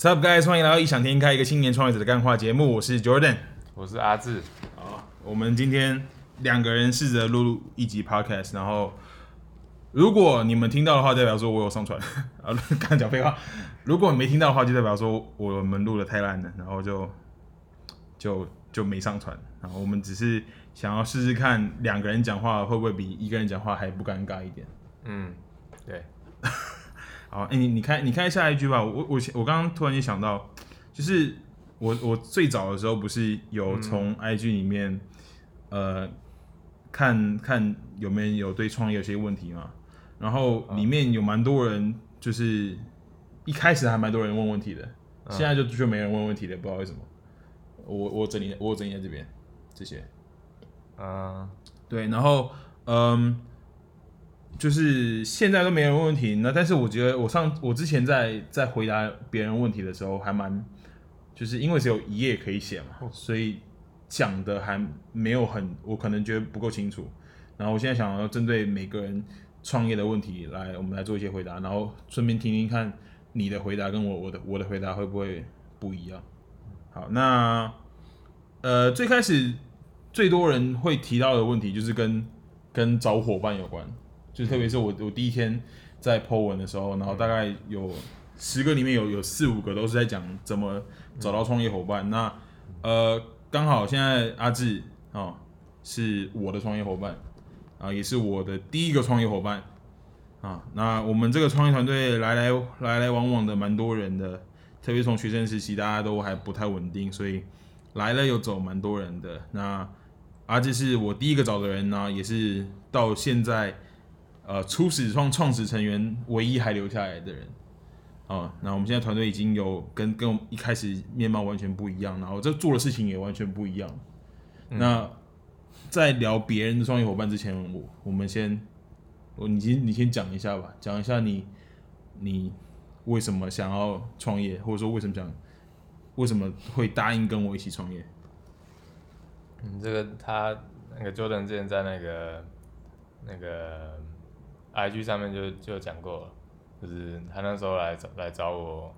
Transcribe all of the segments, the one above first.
Sup guys，欢迎来到异想天开一个青年创业者的干话节目，我是 Jordan，我是阿志。好，我们今天两个人试着录一集 Podcast，然后如果你们听到的话，代表说我有上传。啊，刚讲废话。如果你没听到的话，就代表说我们录的太烂了，然后就就就没上传。然后我们只是想要试试看两个人讲话会不会比一个人讲话还不尴尬一点。嗯，对。好，哎、欸，你你看，你看下一句吧。我我我刚刚突然间想到，就是我我最早的时候不是有从 IG 里面，嗯、呃，看看有没有有对创业有些问题嘛。然后里面有蛮多人，就是一开始还蛮多人问问题的，现在就就没人问问题了，不知道为什么。我我整理我整理在这边这些，嗯，对，然后嗯。就是现在都没人问问题，那但是我觉得我上我之前在在回答别人问题的时候还蛮，就是因为只有一页可以写嘛，所以讲的还没有很，我可能觉得不够清楚。然后我现在想要针对每个人创业的问题来，我们来做一些回答，然后顺便听听看你的回答跟我我的我的回答会不会不一样。好，那呃最开始最多人会提到的问题就是跟跟找伙伴有关。就特别是我我第一天在 po 文的时候，然后大概有十个里面有有四五个都是在讲怎么找到创业伙伴。那呃刚好现在阿志哦是我的创业伙伴啊，也是我的第一个创业伙伴啊。那我们这个创业团队来来来来往往的蛮多人的，特别从学生时期大家都还不太稳定，所以来了又走蛮多人的。那阿志是我第一个找的人呢，也是到现在。呃，初始创创始成员唯一还留下来的人，哦，那我们现在团队已经有跟跟我们一开始面貌完全不一样，然后这做的事情也完全不一样。嗯、那在聊别人的创业伙伴之前，我我们先，我你先你先讲一下吧，讲一下你你为什么想要创业，或者说为什么想为什么会答应跟我一起创业？嗯，这个他那个 Jordan 之前在那个那个。IG 上面就就讲过了，就是他那时候来找来找我，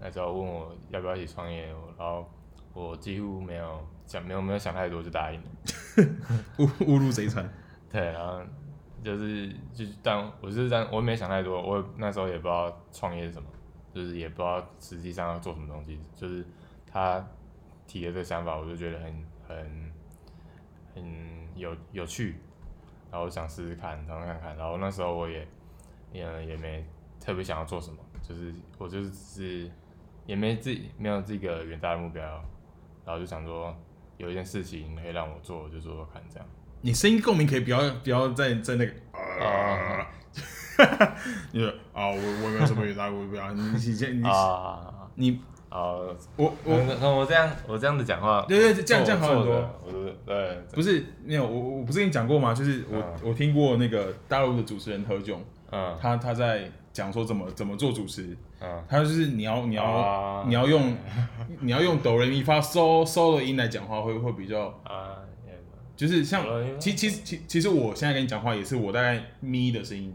来找我问我要不要一起创业，然后我几乎没有想没有没有想太多就答应了，误误入贼船。对，然后就是就当我就是这样，我没想太多，我那时候也不知道创业是什么，就是也不知道实际上要做什么东西，就是他提的这个想法，我就觉得很很很有有趣。然后我想试试看，然后看看，然后那时候我也也也没特别想要做什么，就是我就是是也没自己没有这个远大的目标，然后就想说有一件事情可以让我做，我就做做看这样。你声音共鸣可以不要不要再在那个啊，你说啊，我我没有什么远大目标，你你先你啊你。哦，我我我这样我这样子讲话，对对，这样这样好很多。我是对，不是没有我我不是跟你讲过吗？就是我我听过那个大陆的主持人何炅，嗯，他他在讲说怎么怎么做主持，嗯，他就是你要你要你要用 你要用哆来咪发嗦嗦的音来讲话会会比较啊，就是像其其实其其实我现在跟你讲话也是我大概咪的声音，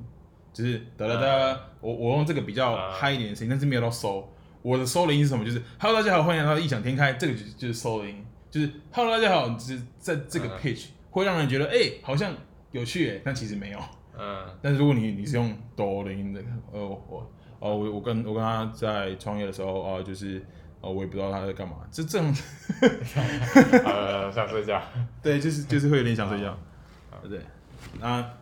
就是哒哒哒，我我用这个比较嗨一点的声音，但是没有到嗦。我的收的音是什么？就是 Hello，大家好，欢迎来到异想天开。这个就就是收的音，就是 Hello，大家好，就是在这个 pitch 会让人觉得哎、欸，好像有趣哎，但其实没有。嗯。但是如果你你是用哆的音的，呃，我哦，我我跟我跟他在创业的时候啊，就是哦，我也不知道他在干嘛，就这样。呃，想睡觉。对，就是就是会有点想睡觉。对。啊，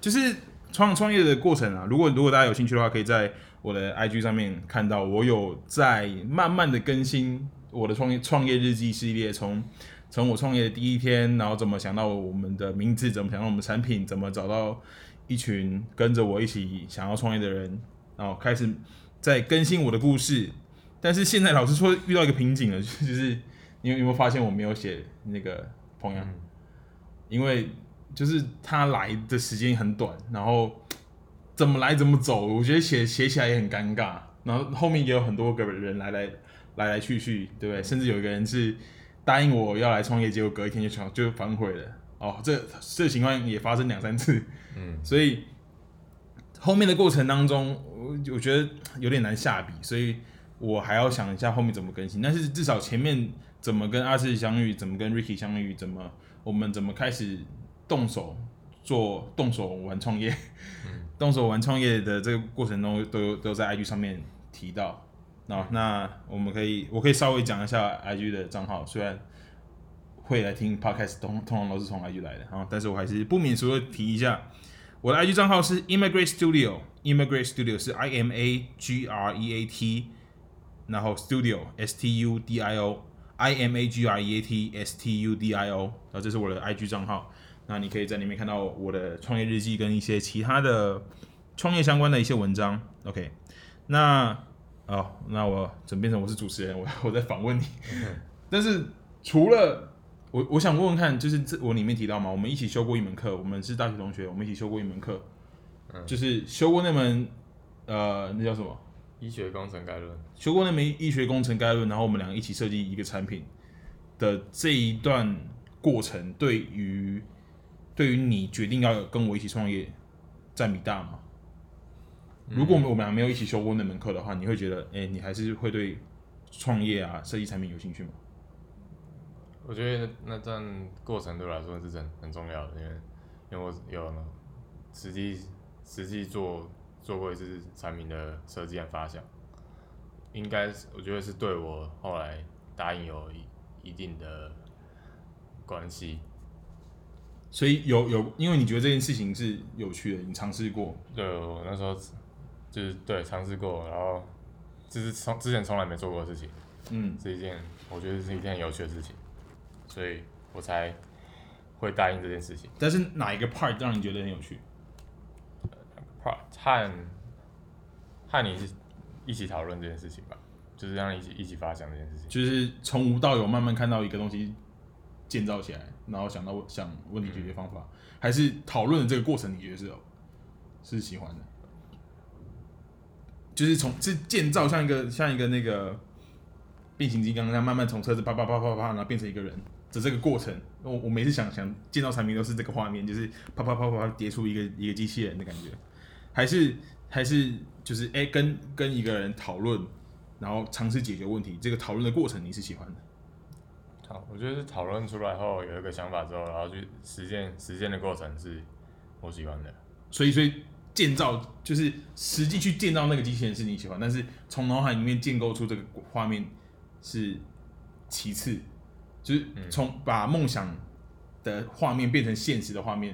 就是创创业的过程啊，如果如果大家有兴趣的话，可以在。我的 IG 上面看到我有在慢慢的更新我的创业创业日记系列，从从我创业的第一天，然后怎么想到我们的名字，怎么想到我们产品，怎么找到一群跟着我一起想要创业的人，然后开始在更新我的故事。但是现在老实说遇到一个瓶颈了，就是你有没有发现我没有写那个朋友？因为就是他来的时间很短，然后。怎么来怎么走，我觉得写写起来也很尴尬。然后后面也有很多个人来来来来去去，对不对？甚至有一个人是答应我要来创业，结果隔一天就全就反悔了。哦，这这情况也发生两三次。嗯，所以后面的过程当中，我我觉得有点难下笔。所以我还要想一下后面怎么更新。但是至少前面怎么跟阿志相遇，怎么跟 Ricky 相遇，怎么我们怎么开始动手做动手玩创业，嗯、动手玩创业的这个过程中都都在 IG 上面提到。那、嗯、那我们可以我可以稍微讲一下 IG 的账号，虽然会来听 Podcast 通通常都是从 IG 来的啊，但是我还是不免俗的提一下。我的 IG 账号是 Immigrate Studio，Immigrate Studio 是 I M A G R E A T，然后 Studio S T U D I O，I M A G R E A T S T U D I O，然后这是我的 IG 账号，那你可以在里面看到我的创业日记跟一些其他的创业相关的一些文章。OK，那哦，那我怎么变成我是主持人？我 我在访问你，但是除了。我我想问问看，就是这我里面提到嘛，我们一起修过一门课，我们是大学同学，我们一起修过一门课，嗯，就是修过那门，呃，那叫什么？医学工程概论。修过那门医学工程概论，然后我们两个一起设计一个产品的这一段过程，对于对于你决定要跟我一起创业，占比大吗？如果我们俩没有一起修过那门课的话，你会觉得，哎，欸，你还是会对创业啊、设计产品有兴趣吗？我觉得那段过程对我来说是很很重要的，因为因为我有实际实际做做过一次产品的设计和发想，应该是我觉得是对我后来答应有一一定的关系。所以有有，因为你觉得这件事情是有趣的，你尝试过？对，我那时候就是对尝试过，然后这是从之前从来没做过的事情，嗯，是一件我觉得是一件很有趣的事情。所以我才会答应这件事情。但是哪一个 part 让你觉得很有趣？part 和和你一起讨论这件事情吧，就是让你一起一起发想这件事情。就是从无到有，慢慢看到一个东西建造起来，然后想到想问题解决方法，还是讨论的这个过程你觉得是是喜欢的？就是从是建造像一个像一个那个变形金刚那样，慢慢从车子啪啪啪啪啪，然后变成一个人。的这个过程，我我每次想想见到产品都是这个画面，就是啪啪啪啪啪叠出一个一个机器人的感觉，还是还是就是哎、跟跟一个人讨论，然后尝试解决问题，这个讨论的过程你是喜欢的？好，我觉得是讨论出来后有一个想法之后，然后去实践实践的过程是我喜欢的。所以所以建造就是实际去建造那个机器人是你喜欢，但是从脑海里面建构出这个画面是其次。就是从把梦想的画面变成现实的画面，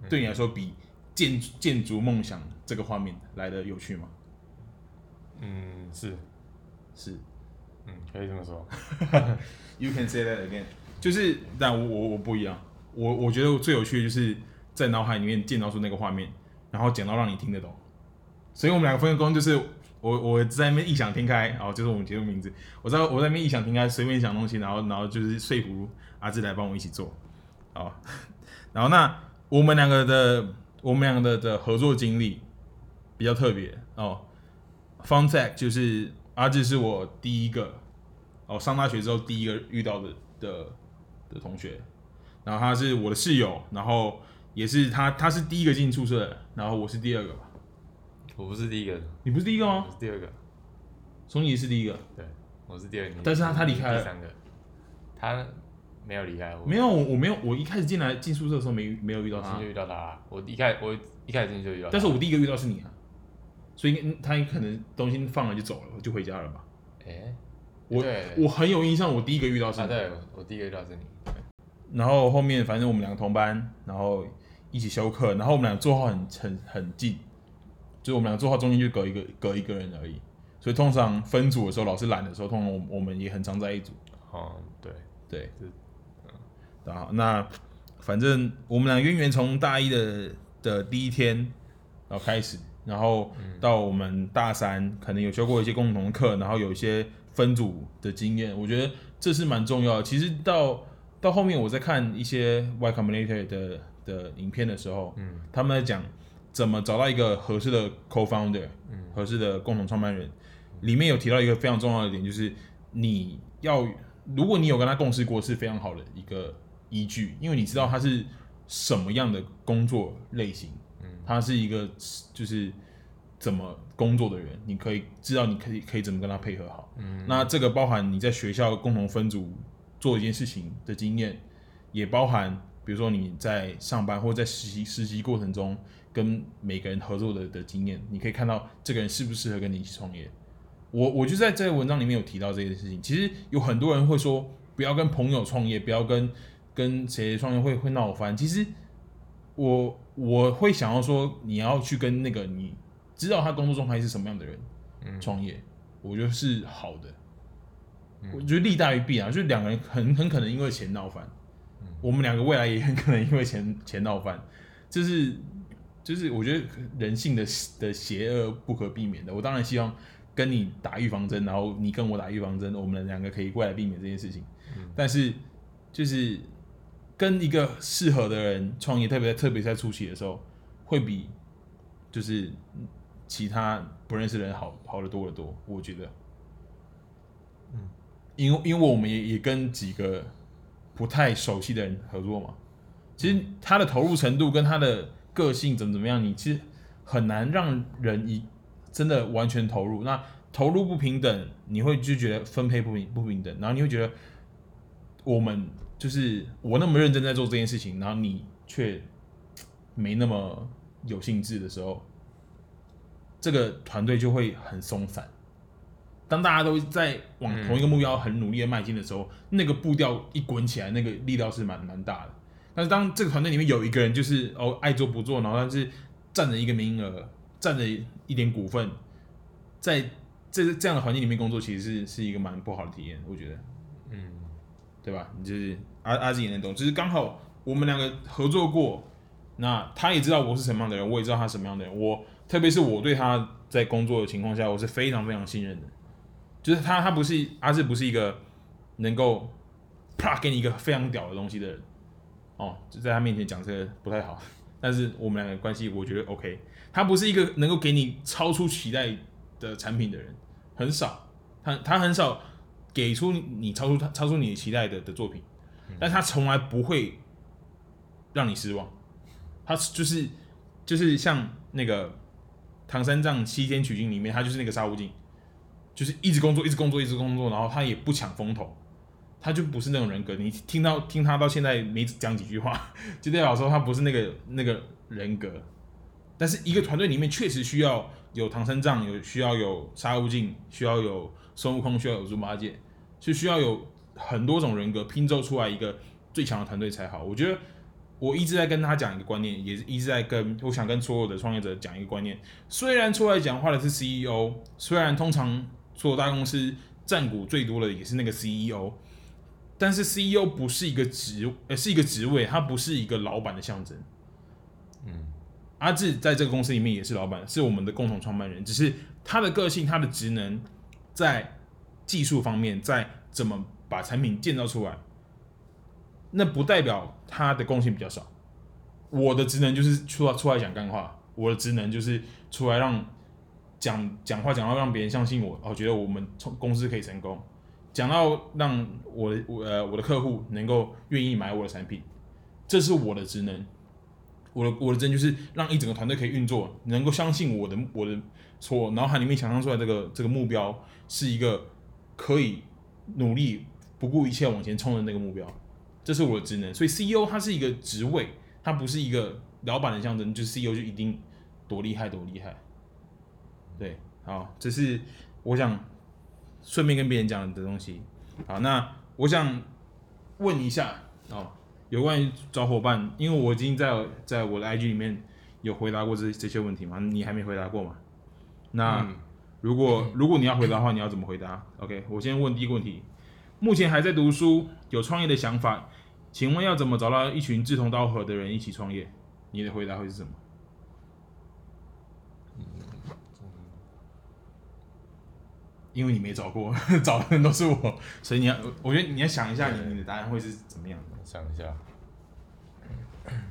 嗯、对你来说比建建筑梦想这个画面来的有趣吗？嗯，是，是，嗯，可以这么说。You can say that again。就是，但我我我不一样。我我觉得最有趣的就是在脑海里面建造出那个画面，然后讲到让你听得懂。所以我们两个分工就是。我我在那边异想天开，哦，就是我们节目名字。我在我在那边异想天开，随便想东西，然后然后就是说服阿志来帮我一起做，哦，然后那我们两个的我们两个的的合作经历比较特别哦。Fun fact 就是阿志是我第一个哦上大学之后第一个遇到的的的同学，然后他是我的室友，然后也是他他是第一个进宿舍的，然后我是第二个吧。我不是第一个，你不是第一个吗？我是第二个，松怡是第一个，对，我是第二个。但是他他离开了，第三个，他没有离开我。没有，我没有，我一开始进来进宿舍的时候没没有遇到他，就遇到他。我一开我一开始进去就遇到他，但是我第一个遇到是你啊，所以他可能东西放了就走了，就回家了吧？哎、欸，我我很有印象，我第一个遇到是你，啊、对，我第一个遇到是你。然后后面反正我们两个同班，然后一起休课，然后我们俩座号很很很近。就我们两个座号中间就隔一个隔一个人而已，所以通常分组的时候，老师懒的时候，通常我我们也很常在一组。哦，对对，然后，那反正我们俩渊源从大一的的第一天然后开始，然后到我们大三可能有修过一些共同课，然后有一些分组的经验，我觉得这是蛮重要的。其实到到后面我在看一些 Y Combinator 的的影片的时候，嗯，他们在讲。怎么找到一个合适的 co-founder，合适的共同创办人？里面有提到一个非常重要的点，就是你要，如果你有跟他共事过，是非常好的一个依据，因为你知道他是什么样的工作类型，他是一个就是怎么工作的人，你可以知道你可以可以怎么跟他配合好。嗯，那这个包含你在学校共同分组做一件事情的经验，也包含比如说你在上班或者在实习实习过程中跟每个人合作的的经验，你可以看到这个人适不适合跟你一起创业。我我就在这个文章里面有提到这件事情。其实有很多人会说，不要跟朋友创业，不要跟跟谁创业会会闹翻。其实我我会想要说，你要去跟那个你知道他工作状态是什么样的人创业，嗯、我觉得是好的。嗯、我觉得利大于弊啊，就是两个人很很可能因为钱闹翻，嗯、我们两个未来也很可能因为钱钱闹翻，就是就是我觉得人性的的邪恶不可避免的。我当然希望。跟你打预防针，然后你跟我打预防针，我们两个可以过来避免这件事情。嗯、但是，就是跟一个适合的人创业，特别特别在初期的时候，会比就是其他不认识的人好好的多得多。我觉得，嗯，因为因为我们也也跟几个不太熟悉的人合作嘛，其实他的投入程度跟他的个性怎么怎么样，你其实很难让人以。真的完全投入，那投入不平等，你会就觉得分配不平不平等，然后你会觉得我们就是我那么认真在做这件事情，然后你却没那么有兴致的时候，这个团队就会很松散。当大家都在往同一个目标很努力的迈进的时候，那个步调一滚起来，那个力道是蛮蛮大的。但是当这个团队里面有一个人就是哦爱做不做，然后但是占着一个名额。占着一点股份，在这这样的环境里面工作，其实是是一个蛮不好的体验，我觉得，嗯，对吧？你就是阿阿志也能懂，就是刚好我们两个合作过，那他也知道我是什么样的人，我也知道他什么样的人。我特别是我对他在工作的情况下，我是非常非常信任的。就是他他不是阿志不是一个能够啪给你一个非常屌的东西的人，哦，就在他面前讲这个不太好。但是我们两个关系，我觉得 OK。他不是一个能够给你超出期待的产品的人，很少。他他很少给出你超出他超出你的期待的的作品，但他从来不会让你失望。他就是就是像那个唐三藏西天取经里面，他就是那个沙悟净，就是一直工作，一直工作，一直工作，然后他也不抢风头。他就不是那种人格，你听到听他到现在没讲几句话，就代表说他不是那个那个人格。但是一个团队里面确实需要有唐三藏，有需要有沙悟净，需要有孙悟空，需要有猪八戒，就需要有很多种人格拼凑出来一个最强的团队才好。我觉得我一直在跟他讲一个观念，也是一直在跟我想跟所有的创业者讲一个观念。虽然出来讲话的是 CEO，虽然通常所有大公司占股最多的也是那个 CEO。但是 CEO 不是一个职，呃，是一个职位，他不是一个老板的象征。阿志在这个公司里面也是老板，是我们的共同创办人，只是他的个性、他的职能，在技术方面，在怎么把产品建造出来，那不代表他的贡献比较少。我的职能就是出来出来讲干话，我的职能就是出来让讲讲话讲到让别人相信我，我觉得我们从公司可以成功。讲到让我的我呃我的客户能够愿意买我的产品，这是我的职能。我的我的职能就是让一整个团队可以运作，能够相信我的我的从脑海里面想象出来这个这个目标是一个可以努力不顾一切往前冲的那个目标，这是我的职能。所以 CEO 他是一个职位，他不是一个老板的象征，就是 CEO 就一定多厉害多厉害。对，好，这是我想。顺便跟别人讲的东西，好，那我想问一下哦，有关于找伙伴，因为我已经在在我的 IG 里面有回答过这这些问题嘛，你还没回答过嘛？那如果、嗯、如果你要回答的话，你要怎么回答？OK，我先问第一个问题，目前还在读书，有创业的想法，请问要怎么找到一群志同道合的人一起创业？你的回答会是什么？因为你没找过，找的人都是我，所以你要，我觉得你要想一下，你你的答案会是怎么样的？想一下。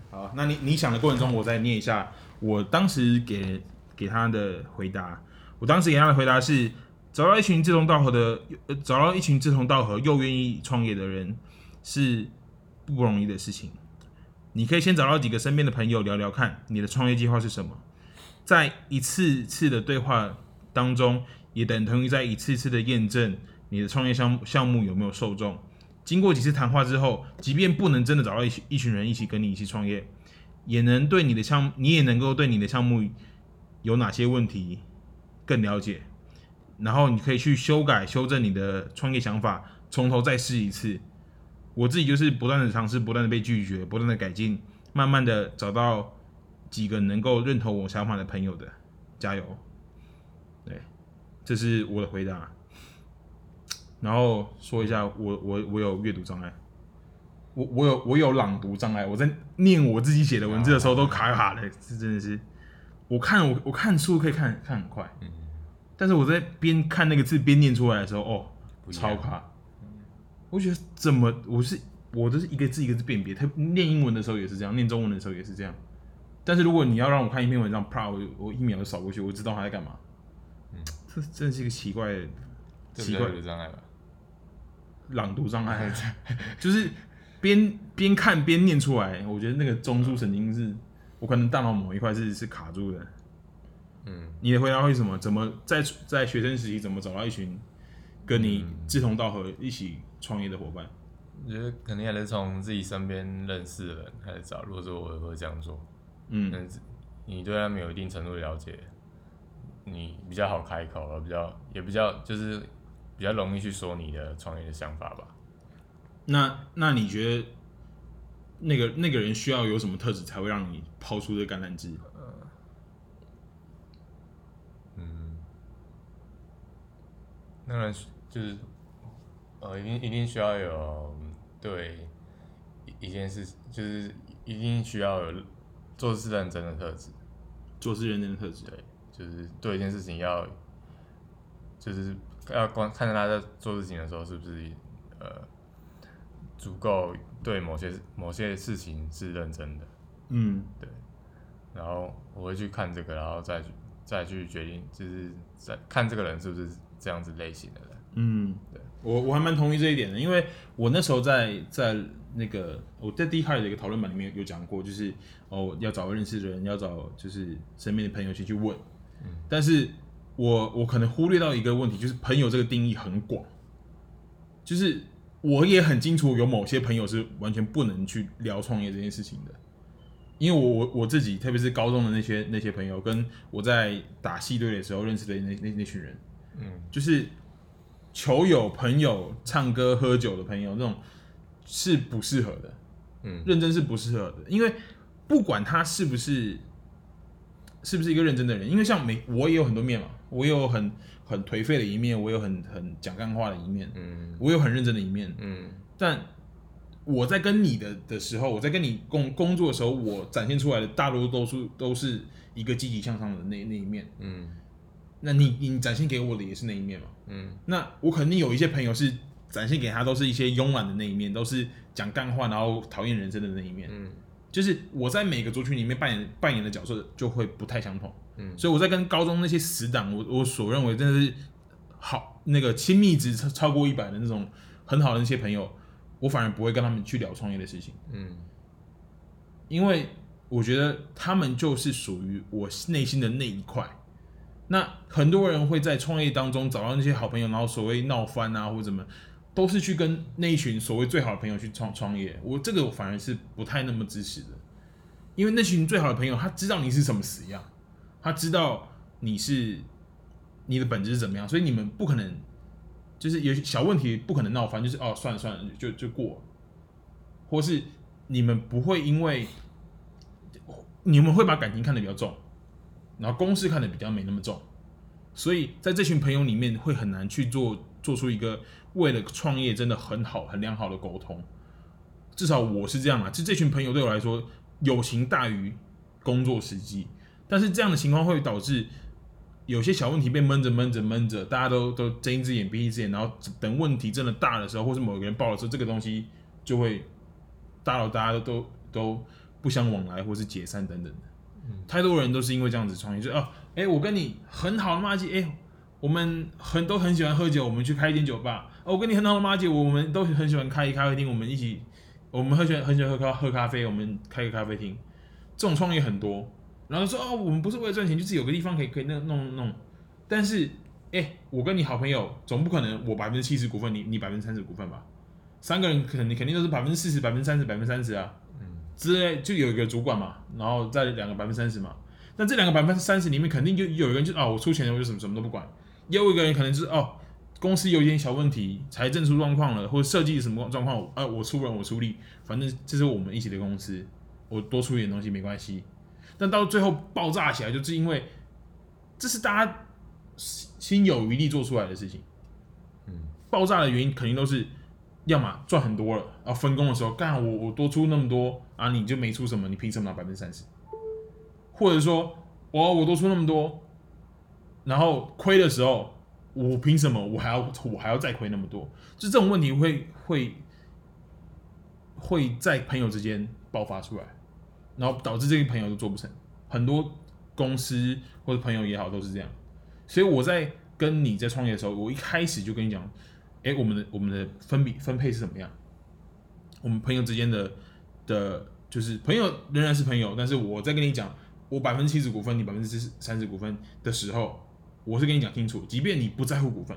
好，那你你想的过程中，我再念一下我当时给给他的回答。我当时给他的回答是：找到一群志同道合的，找到一群志同道合又愿意创业的人是不容易的事情。你可以先找到几个身边的朋友聊聊看，你的创业计划是什么？在一次次的对话当中，也等同于在一次次的验证你的创业项目项目有没有受众。经过几次谈话之后，即便不能真的找到一一群人一起跟你一起创业，也能对你的项，你也能够对你的项目有哪些问题更了解，然后你可以去修改、修正你的创业想法，从头再试一次。我自己就是不断的尝试，不断的被拒绝，不断的改进，慢慢的找到几个能够认同我想法的朋友的，加油！对，这是我的回答。然后说一下，我我我有阅读障碍，我我有我有朗读障碍，我在念我自己写的文字的时候都卡卡的，这真的是，我看我我看书可以看看很快，但是我在边看那个字边念出来的时候，哦，超卡。我觉得怎么我是我都是一个字一个字辨别，他念英文的时候也是这样，念中文的时候也是这样。但是如果你要让我看一篇文章，啪，我我一秒就扫过去，我知道他在干嘛。嗯，这真的是一个奇怪的奇怪的障碍吧？朗读障碍，就是边边看边念出来。我觉得那个中枢神经是，我可能大脑某一块是是卡住的。嗯，你的回答会是什么？怎么在在学生时期怎么找到一群跟你志同道合一起？创业的伙伴，我觉得肯定还是从自己身边认识的人开始找。如果说我会这样做，嗯，你对他们有一定程度的了解，你比较好开口，比较也比较就是比较容易去说你的创业的想法吧。那那你觉得那个那个人需要有什么特质才会让你抛出这橄榄枝？嗯，那个人就是。呃，一定一定需要有对一件事，就是一定需要有做事认真的特质，做事认真的特质，对，就是对一件事情要，就是要观看着他在做事情的时候是不是呃足够对某些某些事情是认真的，嗯，对，然后我会去看这个，然后再去再去决定，就是在看这个人是不是这样子类型的人，嗯，对。我我还蛮同意这一点的，因为我那时候在在那个我在 Dcard 的一个讨论版里面有讲过，就是哦要找个认识的人，要找就是身边的朋友去去问，嗯，但是我我可能忽略到一个问题，就是朋友这个定义很广，就是我也很清楚有某些朋友是完全不能去聊创业这件事情的，因为我我我自己特别是高中的那些那些朋友，跟我在打戏队的时候认识的那那那群人，嗯，就是。球友、朋友、唱歌、喝酒的朋友，那种是不适合的。嗯，认真是不适合的，因为不管他是不是是不是一个认真的人，因为像每我也有很多面嘛，我有很很颓废的一面，我有很很讲干话的一面，嗯，我有很认真的一面，嗯。但我在跟你的的时候，我在跟你工工作的时候，我展现出来的大多都是都是一个积极向上的那那一面，嗯。那你你展现给我的也是那一面嘛？嗯，那我肯定有一些朋友是展现给他都是一些慵懒的那一面，都是讲干话，然后讨厌人生的那一面。嗯，就是我在每个族群里面扮演扮演的角色就会不太相同。嗯，所以我在跟高中那些死党，我我所认为真的是好那个亲密值超超过一百的那种很好的那些朋友，我反而不会跟他们去聊创业的事情。嗯，因为我觉得他们就是属于我内心的那一块。那很多人会在创业当中找到那些好朋友，然后所谓闹翻啊，或者怎么，都是去跟那一群所谓最好的朋友去创创业。我这个我反而是不太那么支持的，因为那群最好的朋友，他知道你是什么死样，他知道你是你的本质是怎么样，所以你们不可能就是有小问题不可能闹翻，就是哦算了算了就就过，或是你们不会因为你们会把感情看得比较重。然后公事看得比较没那么重，所以在这群朋友里面会很难去做做出一个为了创业真的很好很良好的沟通，至少我是这样啊。就这群朋友对我来说，友情大于工作实际，但是这样的情况会导致有些小问题被闷着闷着闷着，大家都都睁一只眼闭一只眼，然后等问题真的大的时候，或是某个人爆了之后，这个东西就会大到大家都都都不相往来，或是解散等等的。太多人都是因为这样子创业，就哦，哎、欸，我跟你很好的麻吉，哎、欸，我们很都很喜欢喝酒，我们去开一间酒吧。我跟你很好的麻吉，我们都很喜欢开一咖啡厅，我们一起，我们很喜欢很喜欢喝咖喝咖啡，我们开个咖啡厅。这种创业很多，然后说哦，我们不是为了赚钱，就是有个地方可以可以那弄弄。但是，哎，我跟你好朋友，总不可能我百分之七十股份，你你百分之三十股份吧？三个人肯定肯定都是百分之四十、百分之三十、百分之三十啊。嗯。之类就有一个主管嘛，然后再两个百分之三十嘛。那这两个百分之三十里面，肯定就有一个人就哦，我出钱，我就什么什么都不管。也有一个人可能就是哦，公司有一点小问题，财政出状况了，或者设计什么状况，啊，我出人我出力，反正这是我们一起的公司，我多出一点东西没关系。但到最后爆炸起来，就是因为这是大家心有余力做出来的事情。嗯，爆炸的原因肯定都是，要么赚很多了，啊分工的时候，干我我多出那么多啊，你就没出什么，你凭什么拿百分之三十？或者说，我我多出那么多，然后亏的时候，我凭什么我还要我还要再亏那么多？就这种问题会会会在朋友之间爆发出来。然后导致这个朋友都做不成，很多公司或者朋友也好都是这样，所以我在跟你在创业的时候，我一开始就跟你讲，哎，我们的我们的分比分配是怎么样？我们朋友之间的的，就是朋友仍然是朋友，但是我在跟你讲，我百分之七十股份，你百分之三十股份的时候，我是跟你讲清楚，即便你不在乎股份，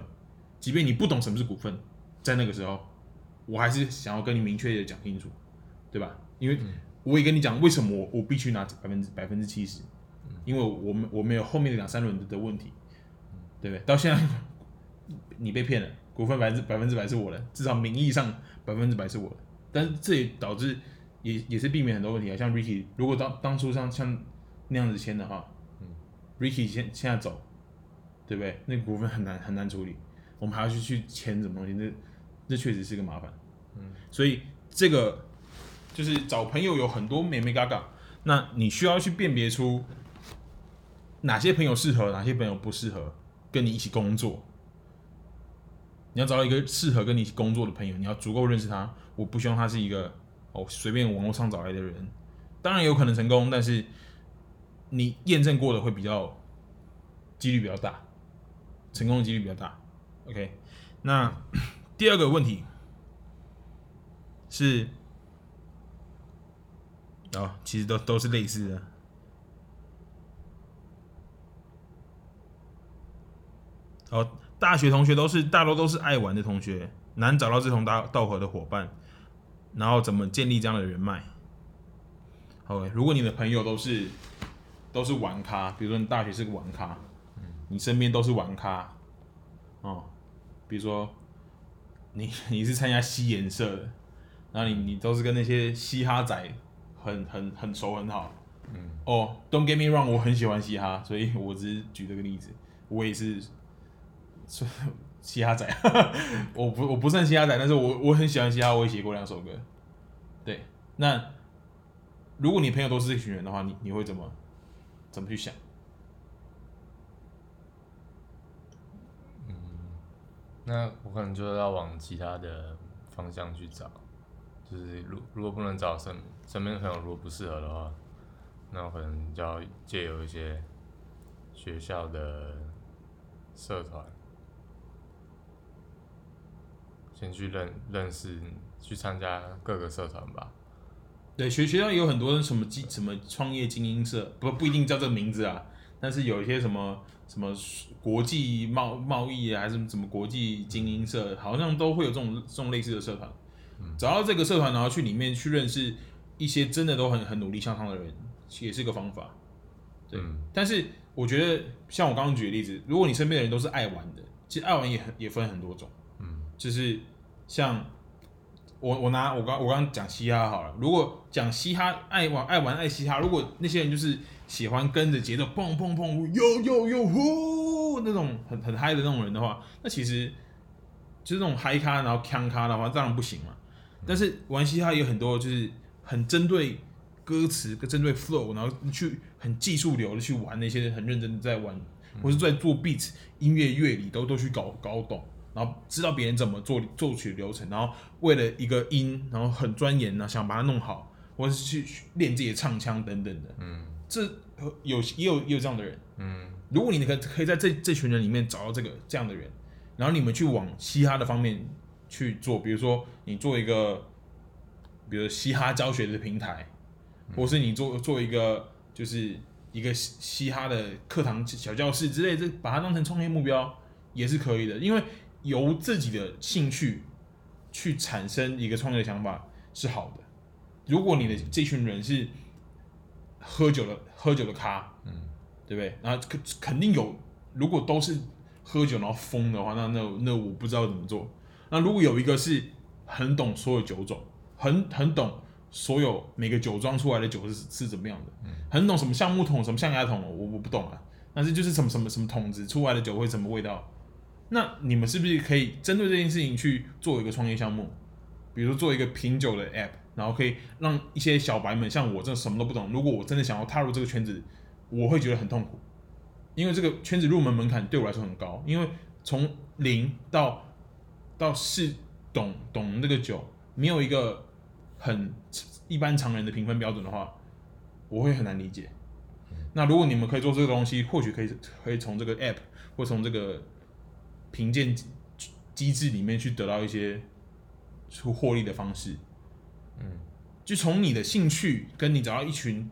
即便你不懂什么是股份，在那个时候，我还是想要跟你明确的讲清楚，对吧？因为。嗯我也跟你讲，为什么我我必须拿百分之百分之七十？因为我们我们有后面的两三轮的问题，对不对？到现在你被骗了，股份百分之百分之百是我的，至少名义上百分之百是我的。但是这也导致也也是避免很多问题啊，像 Ricky 如果当当初像像那样子签的话，嗯，Ricky 现现在走，对不对？那个股份很难很难处理，我们还要去去签什么东西？那那确实是个麻烦，嗯，所以这个。就是找朋友有很多美美嘎嘎，那你需要去辨别出哪些朋友适合，哪些朋友不适合跟你一起工作。你要找到一个适合跟你一起工作的朋友，你要足够认识他。我不希望他是一个哦随便网络上找来的人，当然有可能成功，但是你验证过的会比较几率比较大，成功的几率比较大。OK，那 第二个问题是。哦，其实都都是类似的。哦，大学同学都是大多都是爱玩的同学，难找到志同道道合的伙伴，然后怎么建立这样的人脉？OK，如果你的朋友都是都是玩咖，比如说你大学是个玩咖，你身边都是玩咖，哦，比如说你 你是参加嘻研社的，然后你你都是跟那些嘻哈仔。很很很熟很好，嗯哦、oh，Don't get me wrong，我很喜欢嘻哈，所以我只是举这个例子，我也是，嘻哈仔，我不我不算嘻哈仔，但是我我很喜欢嘻哈，我也写过两首歌，对，那如果你朋友都是这群人的话，你你会怎么怎么去想？那我可能就要往其他的方向去找。就是如如果不能找身身边的朋友，如果不适合的话，那我可能就要借由一些学校的社团，先去认认识，去参加各个社团吧。对，学学校有很多什么什么创业精英社，不不一定叫这个名字啊，但是有一些什么什么国际贸贸易啊，还是什么国际精英社，好像都会有这种这种类似的社团。找到这个社团，然后去里面去认识一些真的都很很努力向上的人，也是个方法。对，嗯、但是我觉得像我刚刚举的例子，如果你身边的人都是爱玩的，其实爱玩也很也分很多种。嗯，就是像我我拿我刚我刚刚讲嘻哈好了，如果讲嘻哈爱玩爱玩爱嘻哈，如果那些人就是喜欢跟着节奏砰砰砰呦呦呦呼那种很很嗨的那种人的话，那其实就是那种嗨咖然后腔咖的话，当然不行嘛。但是玩嘻哈有很多，就是很针对歌词、跟针对 flow，然后去很技术流的去玩那些很认真的在玩，或是在做 beat 音乐乐理都都去搞搞懂，然后知道别人怎么做作曲流程，然后为了一个音，然后很钻研呢，想把它弄好，或者是去练自己的唱腔等等的。嗯，这有也有也有这样的人。嗯，如果你可可以在这这群人里面找到这个这样的人，然后你们去往嘻哈的方面。去做，比如说你做一个，比如嘻哈教学的平台，或是你做做一个就是一个嘻哈的课堂小教室之类，这把它当成创业目标也是可以的，因为由自己的兴趣去产生一个创业的想法是好的。如果你的这群人是喝酒的喝酒的咖，嗯，对不对？然后肯肯定有，如果都是喝酒然后疯的话，那那那我不知道怎么做。那如果有一个是很懂所有酒种，很很懂。所有每个酒庄出来的酒是是怎么样的？很懂什么橡木桶，什么象牙桶，我我不懂啊。但是就是什么什么什么桶子出来的酒会什么味道？那你们是不是可以针对这件事情去做一个创业项目？比如做一个品酒的 app，然后可以让一些小白们像我这什么都不懂，如果我真的想要踏入这个圈子，我会觉得很痛苦，因为这个圈子入门门槛对我来说很高，因为从零到到是懂懂那个酒，没有一个。很一般常人的评分标准的话，我会很难理解。那如果你们可以做这个东西，或许可以可以从这个 app 或从这个评鉴机制里面去得到一些出获利的方式。嗯，就从你的兴趣跟你找到一群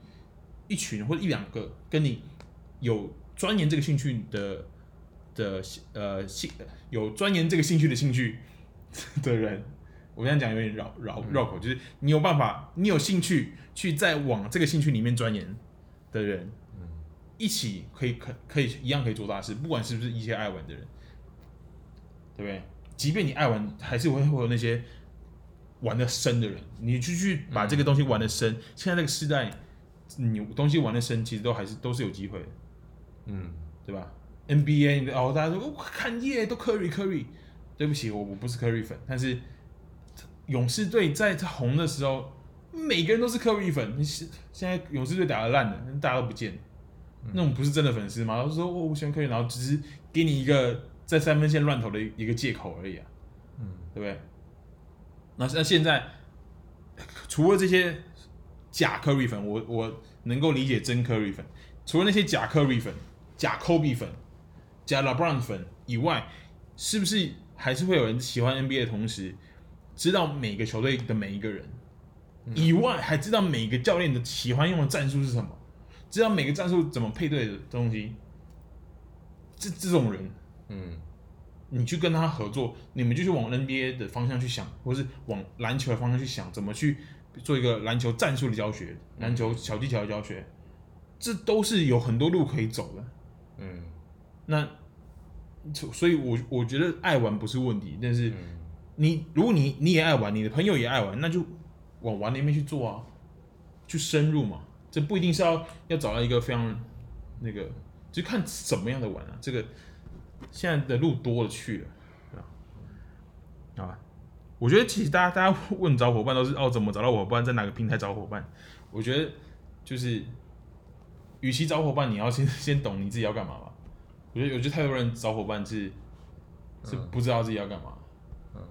一群或者一两个跟你有钻研这个兴趣的的呃兴有钻研这个兴趣的兴趣的人。我这样讲有点绕绕绕口，就是你有办法，你有兴趣去再往这个兴趣里面钻研的人，一起可以可可以一样可以做大事，不管是不是一些爱玩的人，对不对？即便你爱玩，还是会会有那些玩的深的人，你去去把这个东西玩的深。现在这个时代，你东西玩的深，其实都还是都是有机会的，嗯，对吧？NBA 哦，大家说看耶都 Curry Curry，对不起，我我不是 Curry 粉，但是。勇士队在他红的时候，每个人都是 Curry 粉。你现现在勇士队打的烂的，大家都不见，那种不是真的粉丝吗？他说我我喜欢科比，然后只是给你一个在三分线乱投的一个借口而已啊，嗯，对不对？那那现在除了这些假科比粉，我我能够理解真科比粉。除了那些假科比粉、假科比粉、假 LeBron 粉以外，是不是还是会有人喜欢 NBA 的同时？知道每个球队的每一个人，以外还知道每个教练的喜欢用的战术是什么，知道每个战术怎么配对的东西。这这种人，嗯，你去跟他合作，你们就去往 NBA 的方向去想，或是往篮球的方向去想，怎么去做一个篮球战术的教学，篮球小技巧的教学，这都是有很多路可以走的。嗯，那所以我，我我觉得爱玩不是问题，但是。你如果你你也爱玩，你的朋友也爱玩，那就往玩那边去做啊，去深入嘛。这不一定是要要找到一个非常那个，就看什么样的玩啊。这个现在的路多了去了，啊，我觉得其实大家大家问找伙伴都是哦，怎么找到伙伴，在哪个平台找伙伴？我觉得就是，与其找伙伴，你要先先懂你自己要干嘛吧。我觉得我觉得太多人找伙伴是是不知道自己要干嘛。嗯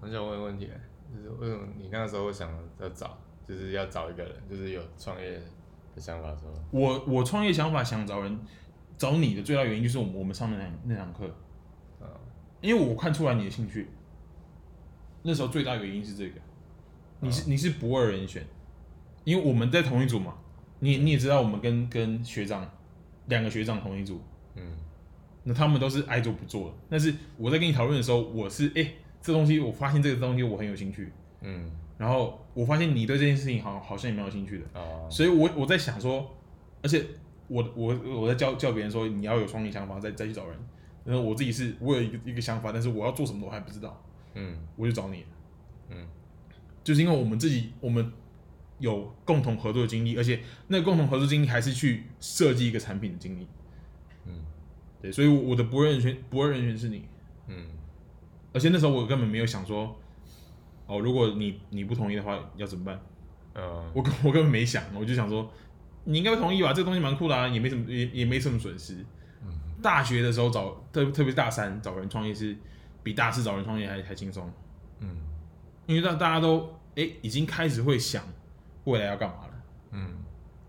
我想问个问题，就是为什么你那时候会想要找，就是要找一个人，就是有创业的想法的时候？我我创业想法想找人，找你的最大原因就是我们我们上那那堂课，啊，因为我看出来你的兴趣，那时候最大原因是这个，你是你是不二人选，因为我们在同一组嘛，你你也知道我们跟跟学长两个学长同一组，嗯，那他们都是爱做不做的，但是我在跟你讨论的时候，我是哎。欸这东西，我发现这个东西我很有兴趣，嗯，然后我发现你对这件事情好好像也蛮有兴趣的，啊，所以我我在想说，而且我我我在教教别人说你要有创业想法再再去找人，然后我自己是我有一个一个想法，但是我要做什么我还不知道，嗯，我就找你，嗯，就是因为我们自己我们有共同合作的经历，而且那个共同合作经历还是去设计一个产品的经历，嗯，对，所以我的不二人选不二人选是你，嗯。而且那时候我根本没有想说，哦，如果你你不同意的话要怎么办？呃，我我根本没想，我就想说，你应该会同意吧？这个东西蛮酷的啊，也没什么也也没什么损失。嗯，大学的时候找特特别是大三找人创业是比大四找人创业还还轻松。嗯，因为大大家都哎、欸、已经开始会想未来要干嘛了。嗯，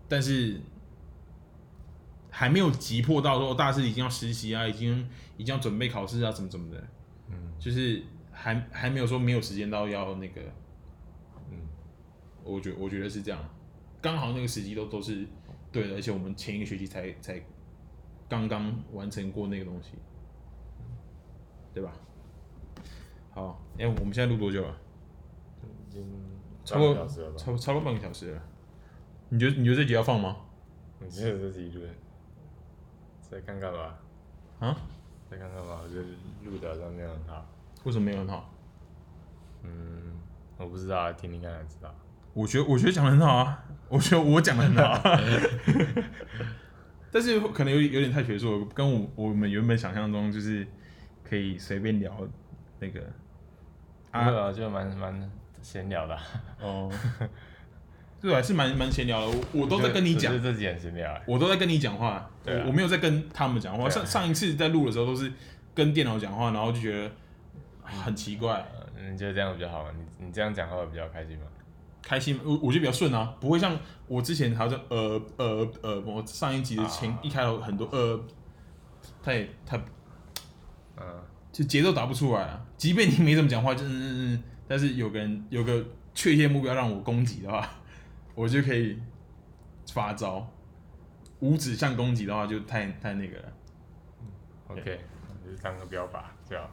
但是还没有急迫到说大四已经要实习啊，已经已经要准备考试啊，怎么怎么的。嗯就是还还没有说没有时间到要那个，嗯，我觉我觉得是这样，刚好那个时机都都是对的，而且我们前一个学期才才刚刚完成过那个东西，对吧？好，哎、欸，我们现在录多久了？已经超过超超过半个小时了。你觉得你觉得这集要放吗？你觉得这集录在看干嘛？啊？在看干嘛？我觉得录的好像没有很好。为什么没有很好？嗯，我不知道，听听看才知道。我觉得我觉得讲的很好啊，我觉得我讲的很好，但是可能有有点太学术了，跟我我们原本想象中就是可以随便聊那个啊，就蛮蛮闲聊的哦。对还，是蛮蛮闲聊的，我我都在跟你讲，这几很闲聊，我都在跟你讲话，我我没有在跟他们讲话。上上一次在录的时候都是跟电脑讲话，然后就觉得很奇怪。你觉得这样比较好吗？你你这样讲话会比较开心吗？开心，我我觉得比较顺啊，不会像我之前好像呃呃呃，我上一集的前一开头很多呃，太太，嗯，就节奏打不出来啊。即便你没怎么讲话，就嗯嗯嗯，但是有个人有个确切目标让我攻击的话。我就可以发招，五指向攻击的话就太太那个了。OK，就是当个标靶，这样。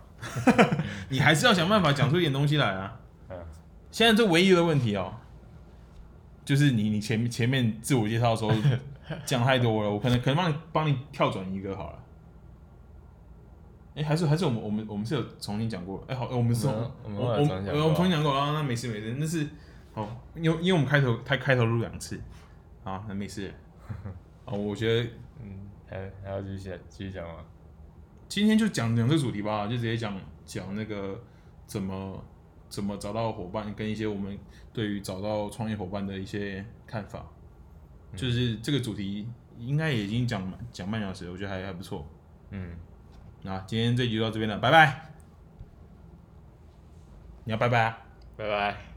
你还是要想办法讲出一点东西来啊。嗯。现在这唯一的问题哦，就是你你前前面自我介绍的时候 讲太多了，我可能可能帮你帮你跳转一个好了。哎，还是还是我们我们我们是有重新讲过。哎，好，我们是，我们我们重新讲过啊，那没事没事，那是。哦，因为因为我们开头开开头录两次，啊，那没事。啊，我觉得，嗯，还还要继续继续讲吗？今天就讲两个主题吧，就直接讲讲那个怎么怎么找到伙伴，跟一些我们对于找到创业伙伴的一些看法。嗯、就是这个主题应该也已经讲讲半小时，我觉得还还不错。嗯，那今天这集就到这边了，拜拜。你要拜拜啊？拜拜。